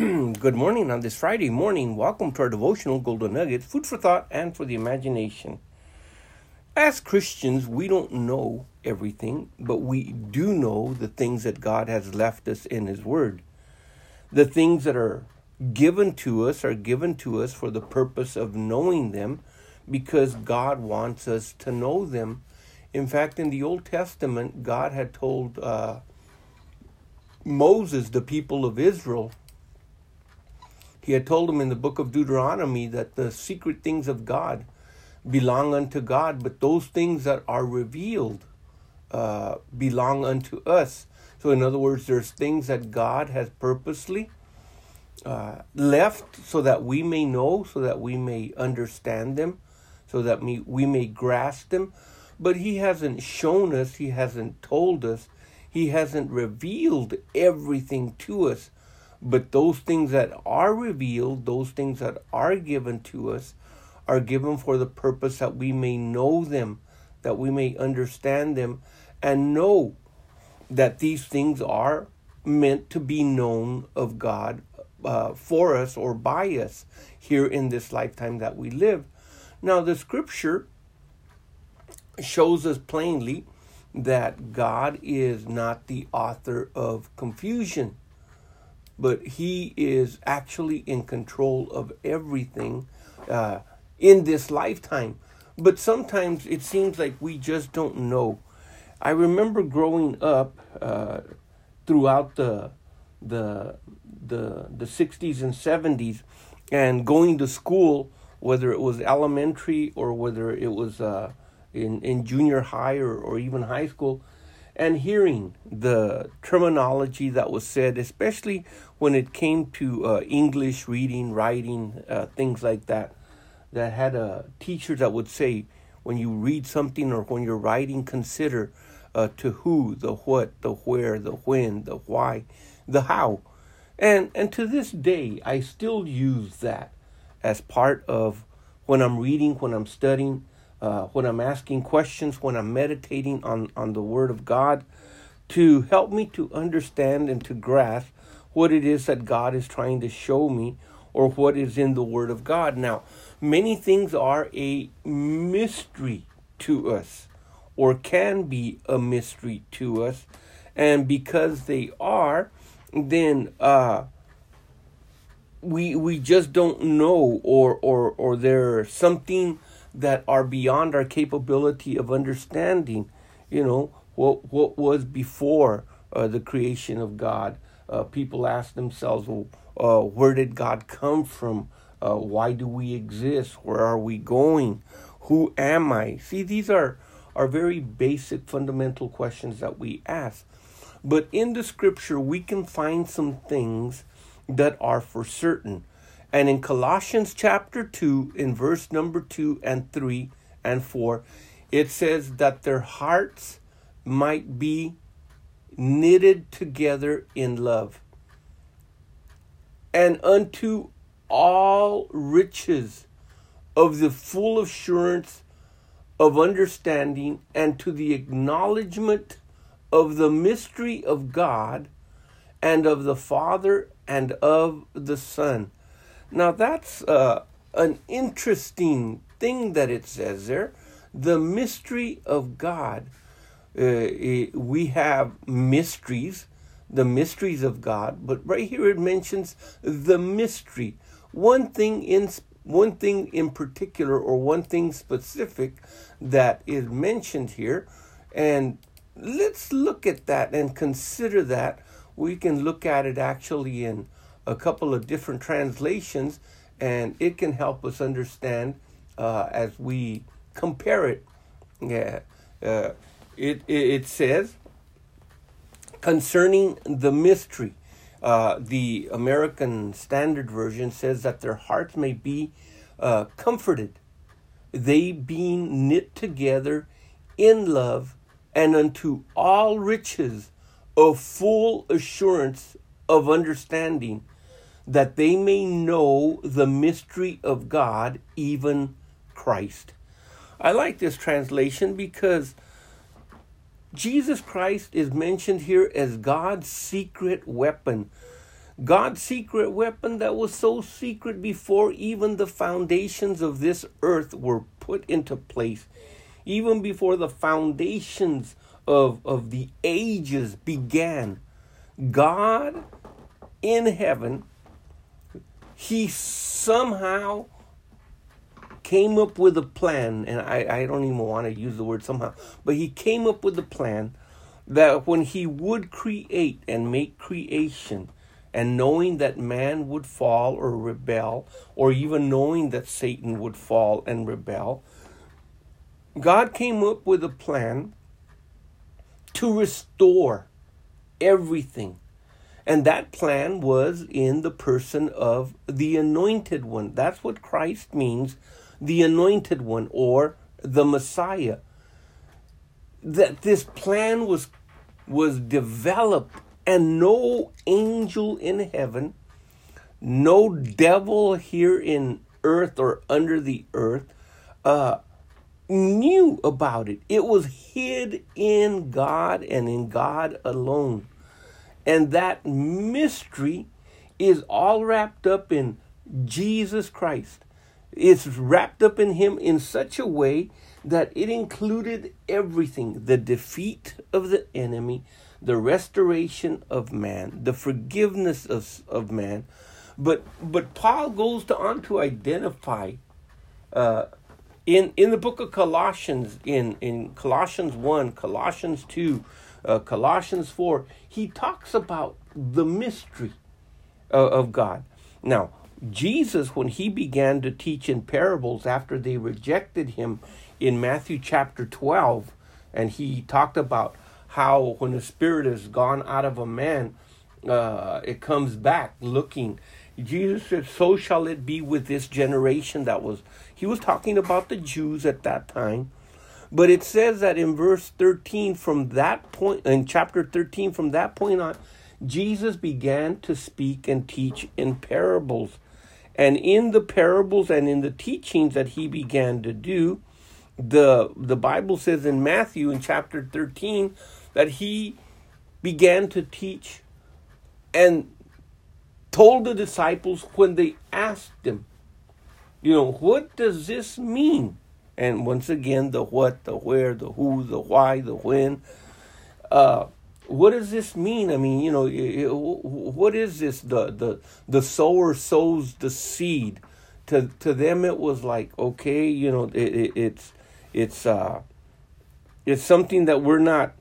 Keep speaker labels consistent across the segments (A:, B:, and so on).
A: Good morning on this Friday morning. Welcome to our devotional Golden Nuggets, food for thought and for the imagination. As Christians, we don't know everything, but we do know the things that God has left us in His Word. The things that are given to us are given to us for the purpose of knowing them because God wants us to know them. In fact, in the Old Testament, God had told uh, Moses, the people of Israel, he had told them in the book of Deuteronomy that the secret things of God belong unto God, but those things that are revealed uh, belong unto us. So, in other words, there's things that God has purposely uh, left so that we may know, so that we may understand them, so that we, we may grasp them. But He hasn't shown us, He hasn't told us, He hasn't revealed everything to us but those things that are revealed, those things that are given to us, are given for the purpose that we may know them, that we may understand them, and know that these things are meant to be known of God uh, for us or by us here in this lifetime that we live. Now, the scripture shows us plainly that God is not the author of confusion but He is actually in control of everything uh, in this lifetime. But sometimes it seems like we just don't know. I remember growing up uh, throughout the the the the 60s and 70s and going to school whether it was elementary or whether it was uh, in in junior high or, or even high school and hearing the terminology that was said, especially when it came to uh, English reading, writing, uh, things like that, that had a teacher that would say, when you read something or when you're writing, consider uh, to who, the what, the where, the when, the why, the how. And, and to this day, I still use that as part of when I'm reading, when I'm studying, uh, when I'm asking questions, when I'm meditating on, on the Word of God, to help me to understand and to grasp what it is that God is trying to show me or what is in the Word of God. Now, many things are a mystery to us or can be a mystery to us. And because they are, then uh, we we just don't know or or or there's something that are beyond our capability of understanding. You know, what, what was before uh, the creation of God. Uh, people ask themselves, well, uh, where did God come from? Uh, why do we exist? Where are we going? Who am I? See, these are, are very basic, fundamental questions that we ask. But in the scripture, we can find some things that are for certain. And in Colossians chapter 2, in verse number 2 and 3 and 4, it says that their hearts might be knitted together in love. And unto all riches of the full assurance of understanding and to the acknowledgement of the mystery of God and of the Father and of the Son now that's uh, an interesting thing that it says there. The mystery of God. Uh, we have mysteries, the mysteries of God, but right here it mentions the mystery. One thing in one thing in particular, or one thing specific that is mentioned here, and let's look at that and consider that. We can look at it actually in a couple of different translations, and it can help us understand uh, as we compare it. Yeah, uh, it, it says concerning the mystery. Uh, the American Standard Version says that their hearts may be uh, comforted, they being knit together in love and unto all riches of full assurance of understanding that they may know the mystery of God, even Christ. I like this translation because Jesus Christ is mentioned here as God's secret weapon. God's secret weapon that was so secret before even the foundations of this earth were put into place, even before the foundations of, of the ages began. God in heaven, He somehow came up with a plan, and I, I don't even want to use the word somehow, but He came up with a plan that when He would create and make creation, and knowing that man would fall or rebel, or even knowing that Satan would fall and rebel, God came up with a plan to restore everything. And that plan was in the person of the anointed one. That's what Christ means, the anointed one or the Messiah. That this plan was was developed and no angel in heaven, no devil here in earth or under the earth uh, knew about it. It was hid in God and in God alone. And that mystery is all wrapped up in Jesus Christ. It's wrapped up in Him in such a way that it included everything the defeat of the enemy, the restoration of man, the forgiveness of, of man. But but Paul goes to, on to identify uh, in in the book of Colossians, in, in Colossians 1, Colossians 2, uh, Colossians 4, he talks about the mystery uh, of God. Now, Jesus, when he began to teach in parables after they rejected him in Matthew chapter 12, and he talked about how when the spirit is gone out of a man, uh, it comes back looking. Jesus said, So shall it be with this generation that was. He was talking about the Jews at that time. But it says that in verse 13, from that point, in chapter 13, from that point on, Jesus began to speak and teach in parables. And in the parables and in the teachings that he began to do, the, the Bible says in Matthew in chapter 13 that he began to teach and told the disciples when they asked him, you know, what does this mean? And once again, the what, the where, the who, the why, the when. Uh, what does this mean? I mean, you know, what is this? The the the sower sows the seed. To to them, it was like okay, you know, it, it, it's it's uh, it's something that we're not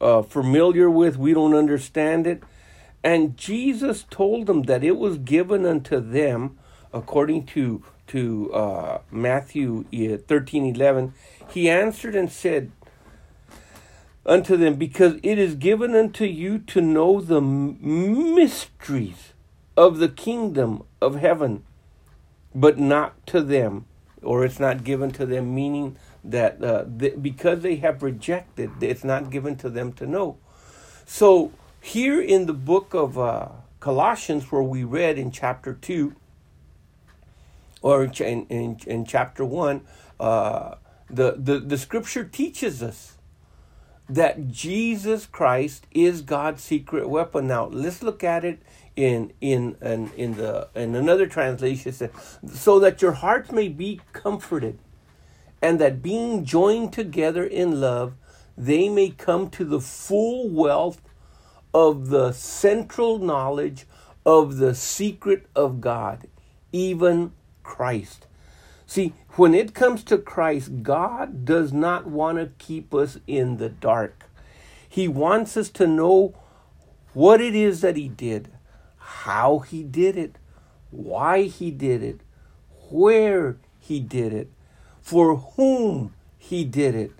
A: uh, familiar with. We don't understand it. And Jesus told them that it was given unto them, according to to uh, Matthew thirteen eleven. He answered and said unto them, Because it is given unto you to know the mysteries of the kingdom of heaven, but not to them, or it's not given to them, meaning that uh, because they have rejected, it's not given to them to know. So here in the book of uh, Colossians, where we read in chapter two, or in in, in chapter one, uh, the, the the scripture teaches us that Jesus Christ is God's secret weapon. Now let's look at it in in in, in the in another translation says, so that your hearts may be comforted and that being joined together in love, they may come to the full wealth of the central knowledge of the secret of God, even Christ. See, when it comes to Christ, God does not want to keep us in the dark. He wants us to know what it is that He did, how He did it, why He did it, where He did it, for whom he did it.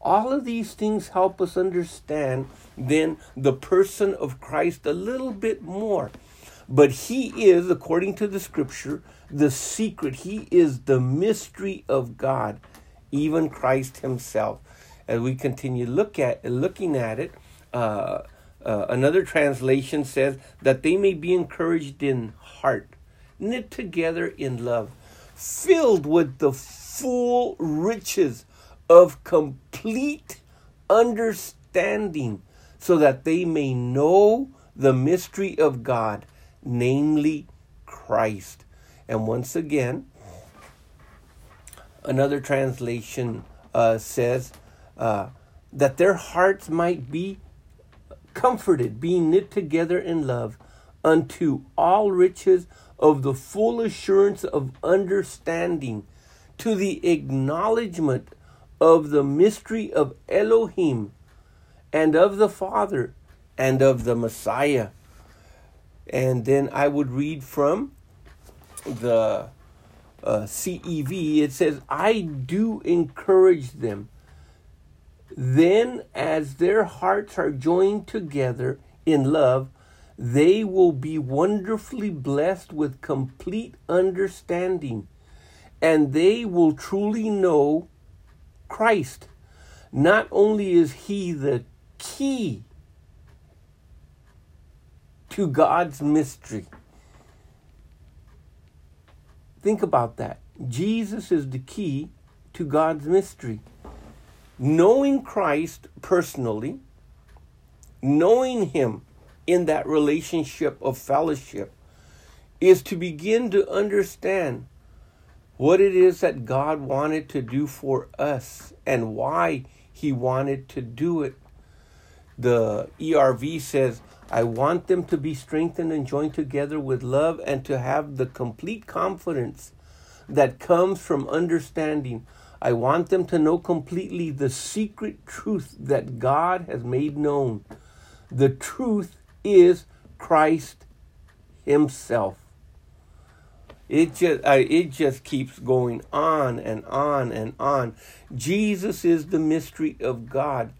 A: All of these things help us understand then the person of Christ a little bit more. But he is, according to the scripture, the secret. He is the mystery of God, even Christ himself. As we continue look at looking at it, uh, uh, another translation says that they may be encouraged in heart, knit together in love, filled with the full riches of complete understanding, so that they may know the mystery of God, namely Christ. And once again, another translation uh, says uh, that their hearts might be comforted, being knit together in love, unto all riches of the full assurance of understanding, to the acknowledgement of the mystery of Elohim and of the Father and of the Messiah. And then I would read from the uh, CEV, it says, I do encourage them. Then, as their hearts are joined together in love, they will be wonderfully blessed with complete understanding, and they will truly know Christ. Not only is He the key to God's mystery, Think about that. Jesus is the key to God's mystery. Knowing Christ personally, knowing Him in that relationship of fellowship, is to begin to understand what it is that God wanted to do for us and why He wanted to do it. The ERV says, I want them to be strengthened and joined together with love and to have the complete confidence that comes from understanding. I want them to know completely the secret truth that God has made known. The truth is Christ Himself. It just uh, it just keeps going on and on and on. Jesus is the mystery of God.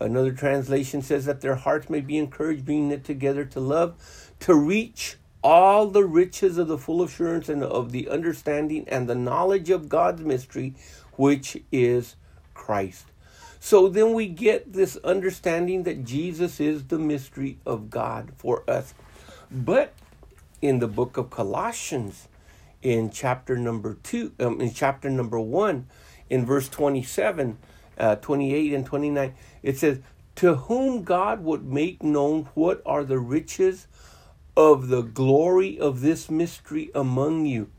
A: Another translation says that their hearts may be encouraged, being knit together to love, to reach all the riches of the full assurance and of the understanding and the knowledge of God's mystery, which is Christ. So then we get this understanding that Jesus is the mystery of God for us. But in the book of Colossians, in chapter number two, um, in chapter number one, in verse 27, uh, 28 and 29, it says, To whom God would make known what are the riches of the glory of this mystery among you,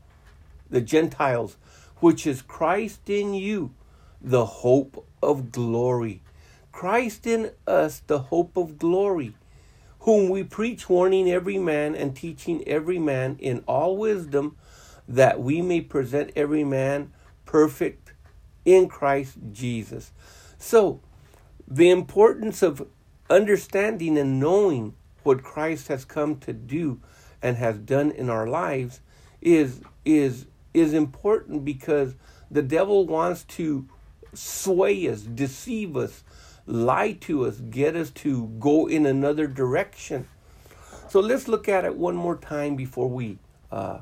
A: the Gentiles, which is Christ in you, the hope of glory. Christ in us, the hope of glory, whom we preach, warning every man and teaching every man in all wisdom, that we may present every man perfect in Christ Jesus. So, the importance of understanding and knowing what Christ has come to do and has done in our lives is is is important because the devil wants to sway us, deceive us, lie to us, get us to go in another direction. So let's look at it one more time before we uh,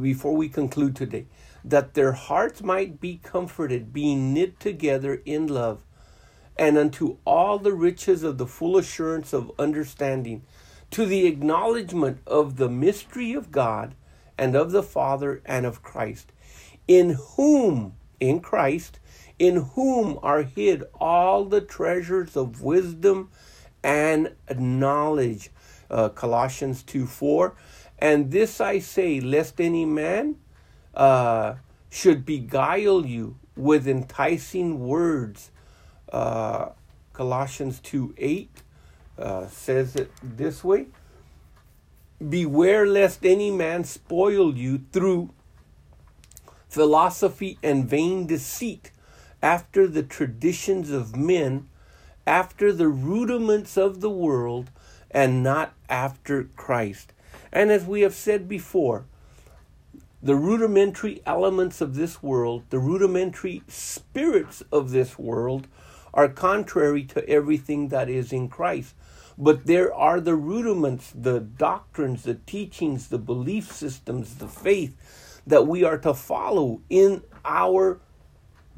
A: before we conclude today. That their hearts might be comforted, being knit together in love, and unto all the riches of the full assurance of understanding, to the acknowledgement of the mystery of God and of the Father and of Christ, in whom, in Christ, in whom are hid all the treasures of wisdom and knowledge. Uh, Colossians 2 4. And this I say, lest any man uh, should beguile you with enticing words uh, Colossians 2 8 uh, says it this way Beware lest any man spoil you through philosophy and vain deceit, after the traditions of men, after the rudiments of the world, and not after Christ. And as we have said before, the rudimentary elements of this world, the rudimentary spirits of this world, are contrary to everything that is in Christ. But there are the rudiments, the doctrines, the teachings, the belief systems, the faith that we are to follow in our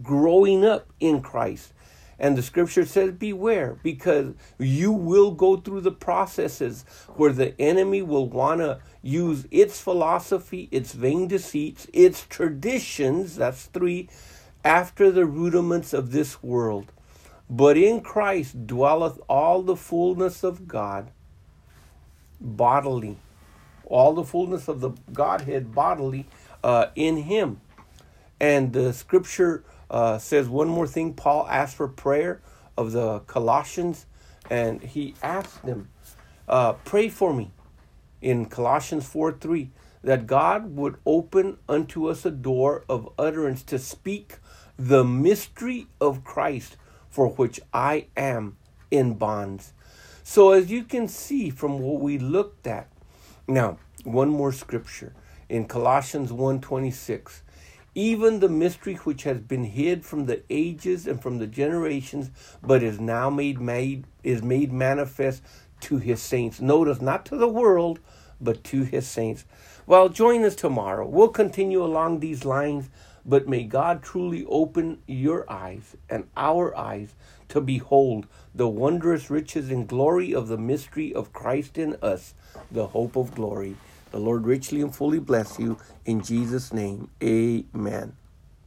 A: growing up in Christ. And the scripture says, Beware, because you will go through the processes where the enemy will want to use its philosophy, its vain deceits, its traditions, that's three, after the rudiments of this world. But in Christ dwelleth all the fullness of God bodily all the fullness of the Godhead bodily uh, in Him. And the scripture uh, says one more thing. Paul asked for prayer of the Colossians, and he asked them, uh, Pray for me in Colossians 4 3, that God would open unto us a door of utterance to speak the mystery of Christ, for which I am in bonds. So, as you can see from what we looked at, now, one more scripture in Colossians 1:26 even the mystery which has been hid from the ages and from the generations but is now made made is made manifest to his saints. Notice not to the world but to his saints. Well join us tomorrow. We'll continue along these lines but may God truly open your eyes and our eyes to behold the wondrous riches and glory of the mystery of Christ in us, the hope of glory. The Lord richly and fully bless you. In Jesus' name, amen.